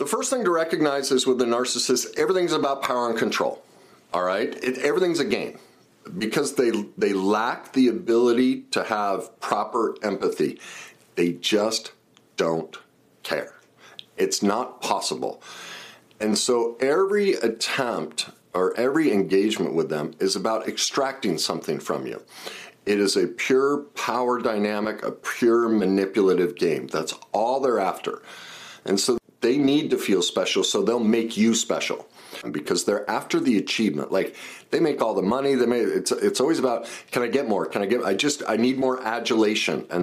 The first thing to recognize is with the narcissist, everything's about power and control. All right? It, everything's a game because they they lack the ability to have proper empathy. They just don't care. It's not possible. And so every attempt or every engagement with them is about extracting something from you. It is a pure power dynamic, a pure manipulative game. That's all they're after. And so they need to feel special, so they'll make you special because they're after the achievement. Like they make all the money. They make it's it's always about can I get more? Can I get? I just I need more adulation and.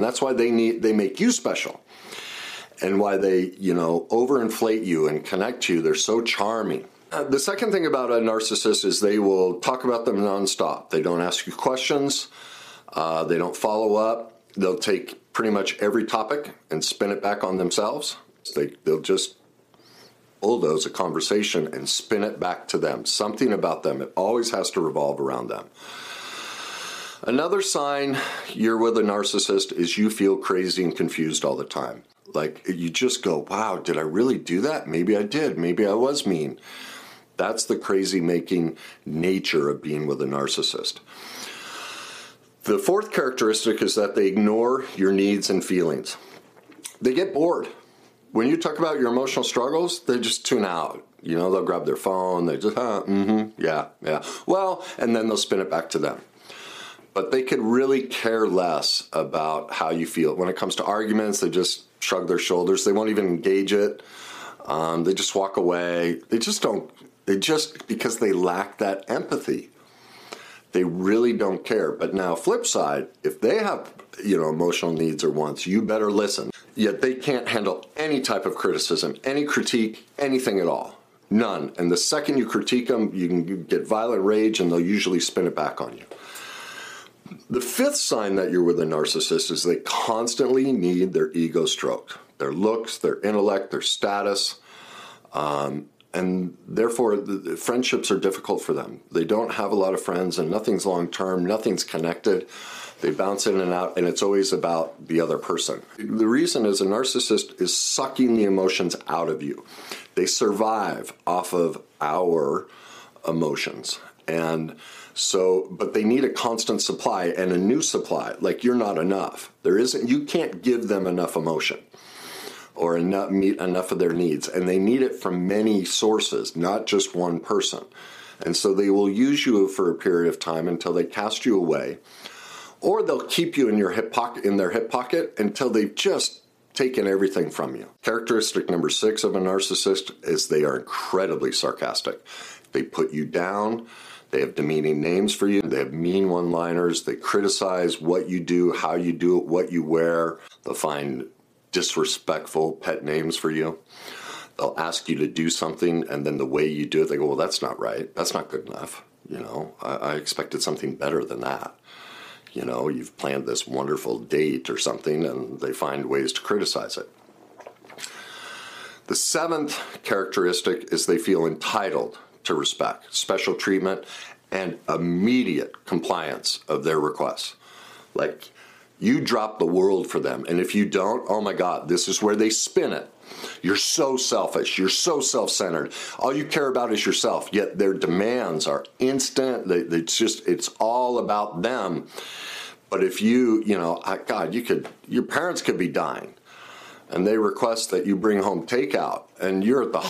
That's why they need they make you special. And why they, you know, overinflate you and connect to you. They're so charming. Uh, the second thing about a narcissist is they will talk about them nonstop. They don't ask you questions. Uh, they don't follow up. They'll take pretty much every topic and spin it back on themselves. They, they'll just bulldoze a conversation and spin it back to them. Something about them. It always has to revolve around them. Another sign you're with a narcissist is you feel crazy and confused all the time. Like you just go, wow, did I really do that? Maybe I did. Maybe I was mean. That's the crazy making nature of being with a narcissist. The fourth characteristic is that they ignore your needs and feelings. They get bored. When you talk about your emotional struggles, they just tune out. You know, they'll grab their phone, they just, huh, mm-hmm, yeah, yeah. Well, and then they'll spin it back to them but they could really care less about how you feel. When it comes to arguments, they just shrug their shoulders. They won't even engage it. Um, they just walk away. They just don't, they just, because they lack that empathy, they really don't care. But now, flip side, if they have, you know, emotional needs or wants, you better listen. Yet they can't handle any type of criticism, any critique, anything at all. None. And the second you critique them, you can get violent rage and they'll usually spin it back on you. The fifth sign that you're with a narcissist is they constantly need their ego stroked, their looks, their intellect, their status. Um, and therefore, the, the friendships are difficult for them. They don't have a lot of friends, and nothing's long term, nothing's connected. They bounce in and out, and it's always about the other person. The reason is a narcissist is sucking the emotions out of you. They survive off of our emotions. And so, but they need a constant supply and a new supply. Like you're not enough. There isn't. You can't give them enough emotion or enough meet enough of their needs, and they need it from many sources, not just one person. And so they will use you for a period of time until they cast you away, or they'll keep you in your hip pocket in their hip pocket until they've just taken everything from you. Characteristic number six of a narcissist is they are incredibly sarcastic. They put you down they have demeaning names for you. They have mean one liners. They criticize what you do, how you do it, what you wear. They'll find disrespectful pet names for you. They'll ask you to do something, and then the way you do it, they go, Well, that's not right. That's not good enough. You know, I, I expected something better than that. You know, you've planned this wonderful date or something, and they find ways to criticize it. The seventh characteristic is they feel entitled to respect, special treatment, and immediate compliance of their requests. Like you drop the world for them. And if you don't, oh my God, this is where they spin it. You're so selfish. You're so self centered. All you care about is yourself. Yet their demands are instant. They, it's just, it's all about them. But if you, you know, God, you could, your parents could be dying and they request that you bring home takeout and you're at the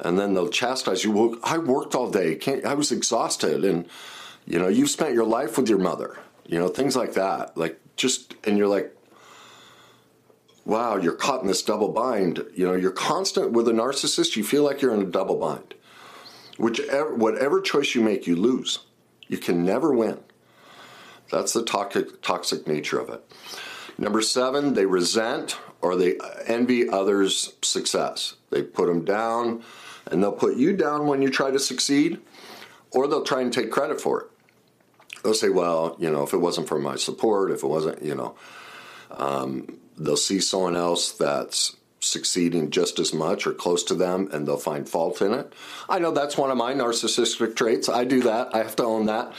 And then they'll chastise you. Well, I worked all day. Can't, I was exhausted. And, you know, you've spent your life with your mother. You know, things like that. Like, just, and you're like, wow, you're caught in this double bind. You know, you're constant with a narcissist, you feel like you're in a double bind. Whichever, whatever choice you make, you lose. You can never win. That's the toxic, toxic nature of it. Number seven, they resent or they envy others' success. They put them down, and they'll put you down when you try to succeed, or they'll try and take credit for it. They'll say, well, you know, if it wasn't for my support, if it wasn't, you know, um, they'll see someone else that's succeeding just as much or close to them and they'll find fault in it. I know that's one of my narcissistic traits. I do that. I have to own that.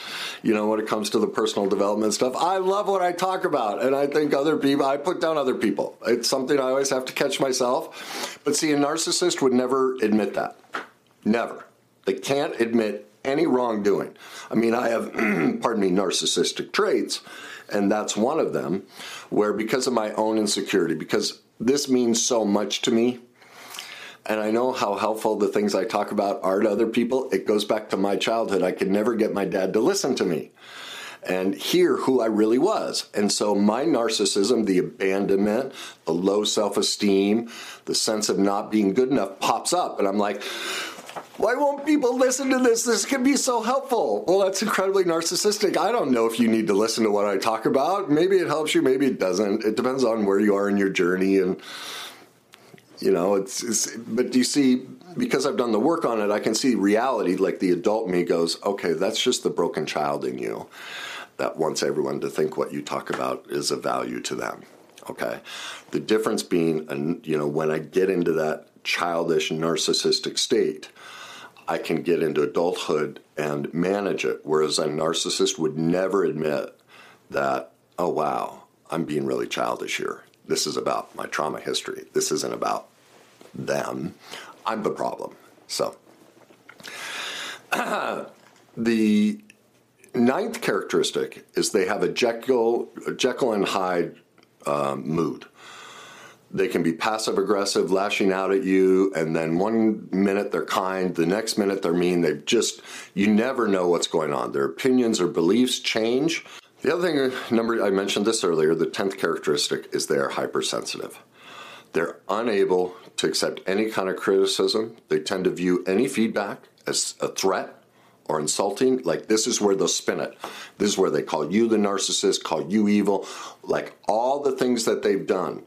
You know, when it comes to the personal development stuff, I love what I talk about and I think other people, I put down other people. It's something I always have to catch myself. But see, a narcissist would never admit that. Never. They can't admit any wrongdoing. I mean, I have, pardon me, narcissistic traits, and that's one of them, where because of my own insecurity, because this means so much to me. And I know how helpful the things I talk about are to other people. It goes back to my childhood. I could never get my dad to listen to me and hear who I really was. And so my narcissism, the abandonment, the low self esteem, the sense of not being good enough pops up. And I'm like, why won't people listen to this? This can be so helpful. Well, that's incredibly narcissistic. I don't know if you need to listen to what I talk about. Maybe it helps you, maybe it doesn't. It depends on where you are in your journey and you know, it's, it's but you see because I've done the work on it, I can see reality like the adult me goes, "Okay, that's just the broken child in you that wants everyone to think what you talk about is of value to them." Okay? The difference being, you know, when I get into that childish narcissistic state, I can get into adulthood and manage it. Whereas a narcissist would never admit that, oh, wow, I'm being really childish here. This is about my trauma history. This isn't about them. I'm the problem. So, the ninth characteristic is they have a Jekyll, Jekyll and Hyde um, mood. They can be passive aggressive, lashing out at you, and then one minute they're kind, the next minute they're mean. They just, you never know what's going on. Their opinions or beliefs change. The other thing, number I mentioned this earlier, the 10th characteristic is they are hypersensitive. They're unable to accept any kind of criticism. They tend to view any feedback as a threat or insulting. Like, this is where they'll spin it. This is where they call you the narcissist, call you evil, like all the things that they've done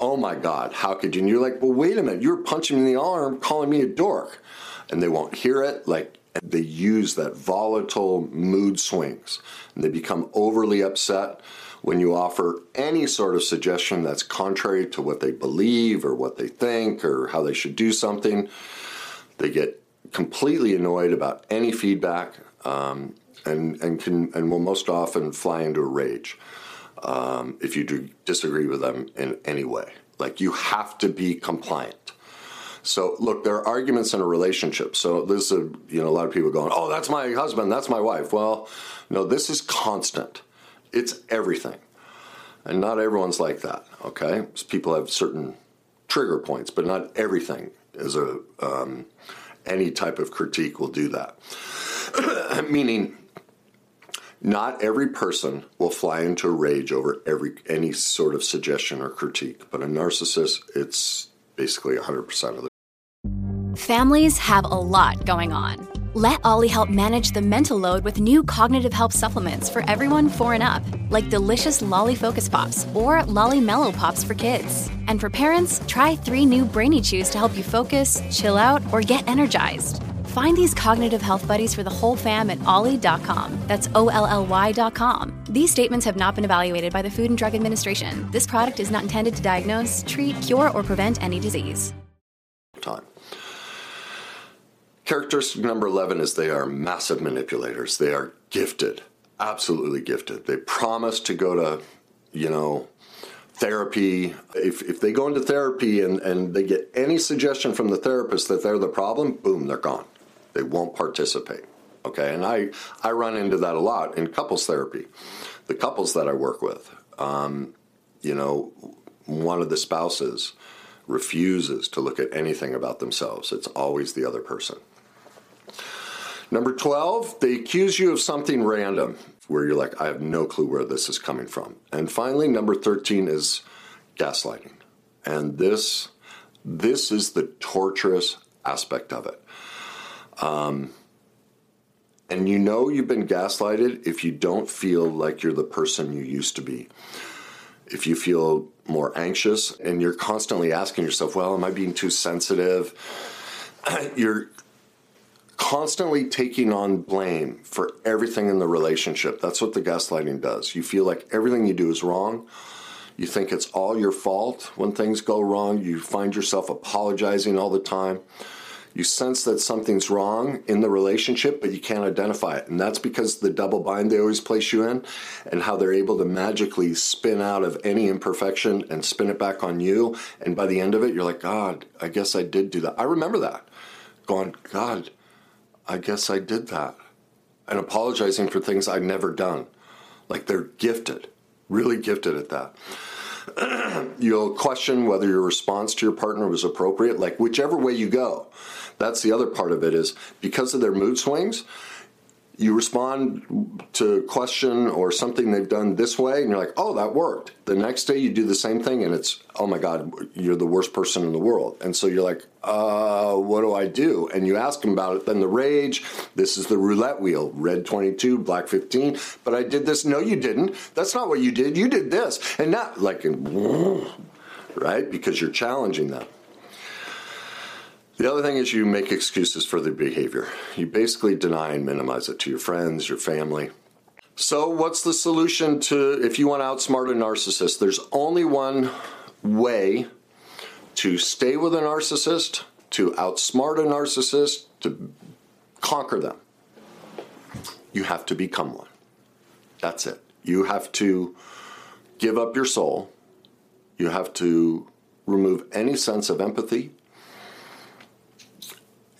oh my God, how could you? And you're like, well, wait a minute, you're punching me in the arm, calling me a dork. And they won't hear it. Like, they use that volatile mood swings and they become overly upset when you offer any sort of suggestion that's contrary to what they believe or what they think or how they should do something. They get completely annoyed about any feedback um, and, and, can, and will most often fly into a rage um, if you do disagree with them in any way. Like you have to be compliant. So look, there are arguments in a relationship. So this is, a, you know, a lot of people going, "Oh, that's my husband, that's my wife." Well, no, this is constant. It's everything, and not everyone's like that. Okay, people have certain trigger points, but not everything is a um, any type of critique will do that. Meaning, not every person will fly into a rage over every any sort of suggestion or critique, but a narcissist, it's basically 100% of the Families have a lot going on. Let OLLY help manage the mental load with new cognitive help supplements for everyone 4 and up, like delicious Lolly Focus Pops or Lolly Mellow Pops for kids. And for parents, try 3 new Brainy Chews to help you focus, chill out, or get energized. Find these cognitive health buddies for the whole fam at olly.com. That's O L L Y.com. These statements have not been evaluated by the Food and Drug Administration. This product is not intended to diagnose, treat, cure, or prevent any disease. Time. Characteristic number 11 is they are massive manipulators. They are gifted, absolutely gifted. They promise to go to, you know, therapy. If, if they go into therapy and, and they get any suggestion from the therapist that they're the problem, boom, they're gone they won't participate. Okay, and I, I run into that a lot in couples therapy. The couples that I work with, um, you know, one of the spouses refuses to look at anything about themselves. It's always the other person. Number 12, they accuse you of something random where you're like, I have no clue where this is coming from. And finally, number 13 is gaslighting. And this this is the torturous aspect of it. Um, and you know you've been gaslighted if you don't feel like you're the person you used to be. If you feel more anxious and you're constantly asking yourself, well, am I being too sensitive? you're constantly taking on blame for everything in the relationship. That's what the gaslighting does. You feel like everything you do is wrong. You think it's all your fault when things go wrong. You find yourself apologizing all the time. You sense that something's wrong in the relationship, but you can't identify it. And that's because the double bind they always place you in and how they're able to magically spin out of any imperfection and spin it back on you. And by the end of it, you're like, God, I guess I did do that. I remember that. Going, God, I guess I did that. And apologizing for things I've never done. Like they're gifted, really gifted at that. You'll question whether your response to your partner was appropriate, like whichever way you go. That's the other part of it is because of their mood swings, you respond to a question or something they've done this way and you're like oh that worked. The next day you do the same thing and it's oh my god you're the worst person in the world. And so you're like uh, what do i do? And you ask them about it. Then the rage this is the roulette wheel red 22 black 15 but i did this. No you didn't. That's not what you did. You did this. And not like right? Because you're challenging them the other thing is you make excuses for their behavior. You basically deny and minimize it to your friends, your family. So, what's the solution to if you want to outsmart a narcissist? There's only one way to stay with a narcissist, to outsmart a narcissist, to conquer them. You have to become one. That's it. You have to give up your soul. You have to remove any sense of empathy,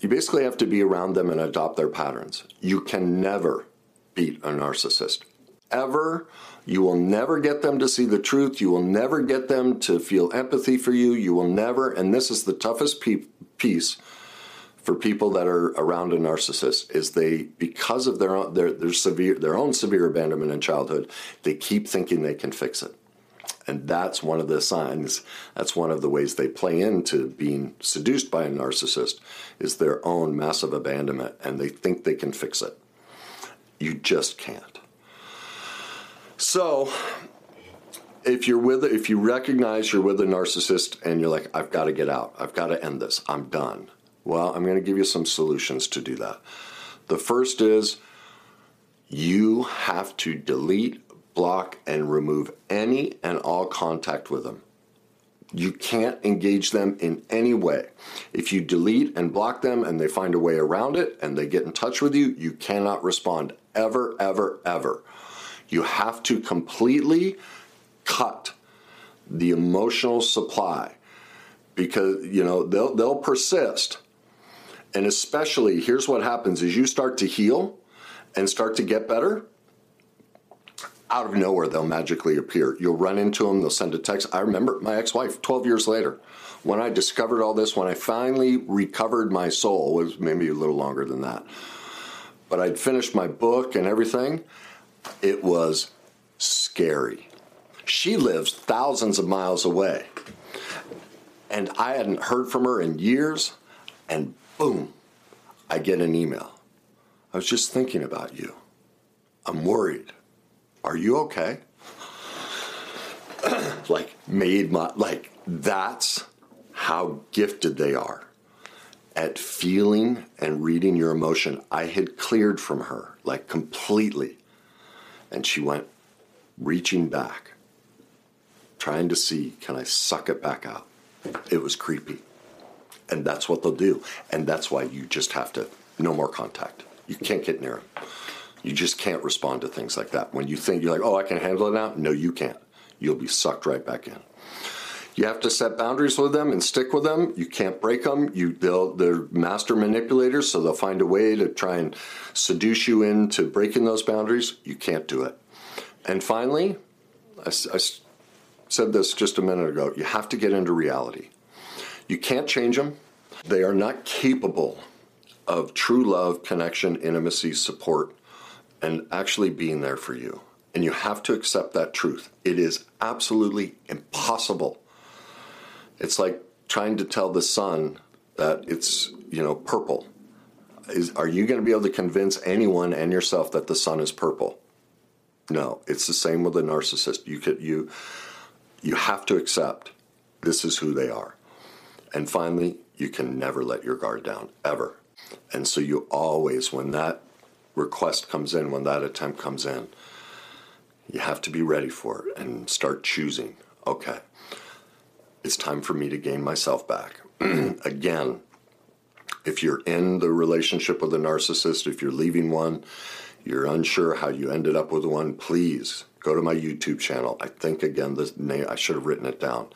you basically have to be around them and adopt their patterns. You can never beat a narcissist. Ever. You will never get them to see the truth. You will never get them to feel empathy for you. You will never, and this is the toughest piece for people that are around a narcissist is they because of their own, their, their severe their own severe abandonment in childhood, they keep thinking they can fix it. And that's one of the signs, that's one of the ways they play into being seduced by a narcissist is their own massive abandonment and they think they can fix it. You just can't. So, if you're with if you recognize you're with a narcissist and you're like I've got to get out. I've got to end this. I'm done. Well, I'm going to give you some solutions to do that. The first is you have to delete block, and remove any and all contact with them. You can't engage them in any way. If you delete and block them and they find a way around it and they get in touch with you, you cannot respond ever, ever, ever. You have to completely cut the emotional supply because you know they'll they'll persist. And especially here's what happens is you start to heal and start to get better out of nowhere they'll magically appear. You'll run into them, they'll send a text. I remember my ex wife 12 years later when I discovered all this, when I finally recovered my soul, was maybe a little longer than that. But I'd finished my book and everything. It was scary. She lives thousands of miles away. And I hadn't heard from her in years. And boom, I get an email. I was just thinking about you. I'm worried. Are you okay? like, made my, like, that's how gifted they are at feeling and reading your emotion. I had cleared from her, like, completely. And she went reaching back, trying to see, can I suck it back out? It was creepy. And that's what they'll do. And that's why you just have to, no more contact. You can't get near them. You just can't respond to things like that. When you think you're like, oh, I can handle it now, no, you can't. You'll be sucked right back in. You have to set boundaries with them and stick with them. You can't break them. You, they'll, they're master manipulators, so they'll find a way to try and seduce you into breaking those boundaries. You can't do it. And finally, I, I said this just a minute ago you have to get into reality. You can't change them. They are not capable of true love, connection, intimacy, support, and actually being there for you. And you have to accept that truth. It is absolutely impossible. It's like trying to tell the sun that it's, you know, purple. Is, are you going to be able to convince anyone and yourself that the sun is purple? No, it's the same with a narcissist. You could you you have to accept this is who they are. And finally, you can never let your guard down ever. And so you always when that request comes in, when that attempt comes in, you have to be ready for it and start choosing. Okay, it's time for me to gain myself back. Again, if you're in the relationship with a narcissist, if you're leaving one, you're unsure how you ended up with one, please go to my YouTube channel. I think again the name I should have written it down.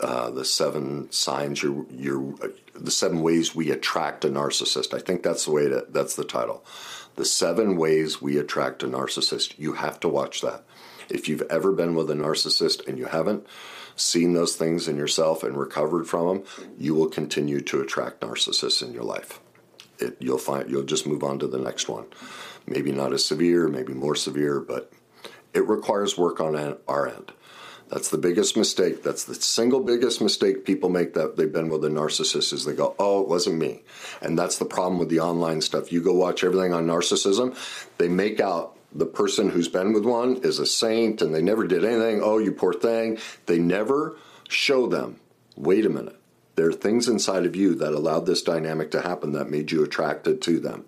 Uh, the seven signs you're, you're uh, the seven ways we attract a narcissist. I think that's the way to that's the title. The seven ways we attract a narcissist. You have to watch that. If you've ever been with a narcissist and you haven't seen those things in yourself and recovered from them, you will continue to attract narcissists in your life. It, you'll find you'll just move on to the next one. Maybe not as severe, maybe more severe, but it requires work on our end. That's the biggest mistake. That's the single biggest mistake people make that they've been with a narcissist is they go, "Oh, it wasn't me." And that's the problem with the online stuff. You go watch everything on narcissism, they make out the person who's been with one is a saint and they never did anything. Oh, you poor thing. They never show them, "Wait a minute. There are things inside of you that allowed this dynamic to happen that made you attracted to them."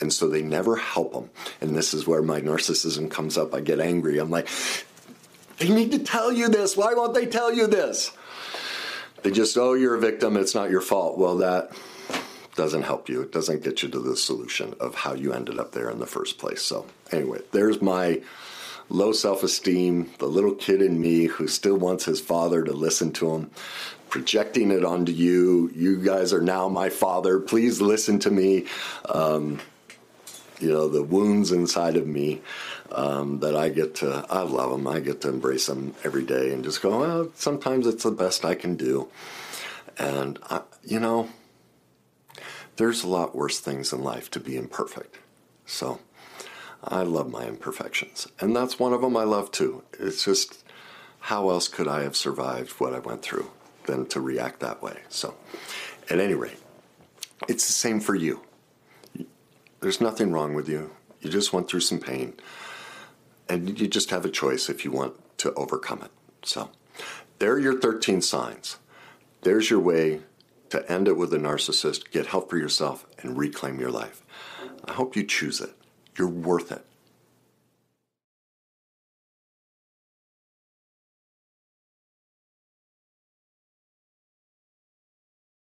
And so they never help them. And this is where my narcissism comes up. I get angry. I'm like, they need to tell you this. Why won't they tell you this? They just, oh, you're a victim. It's not your fault. Well, that doesn't help you. It doesn't get you to the solution of how you ended up there in the first place. So, anyway, there's my low self esteem, the little kid in me who still wants his father to listen to him, projecting it onto you. You guys are now my father. Please listen to me. Um, you know, the wounds inside of me um, that I get to, I love them. I get to embrace them every day and just go, well, sometimes it's the best I can do. And, I, you know, there's a lot worse things in life to be imperfect. So I love my imperfections. And that's one of them I love too. It's just, how else could I have survived what I went through than to react that way? So, at any rate, it's the same for you. There's nothing wrong with you. You just went through some pain and you just have a choice if you want to overcome it. So, there are your 13 signs. There's your way to end it with a narcissist, get help for yourself, and reclaim your life. I hope you choose it. You're worth it.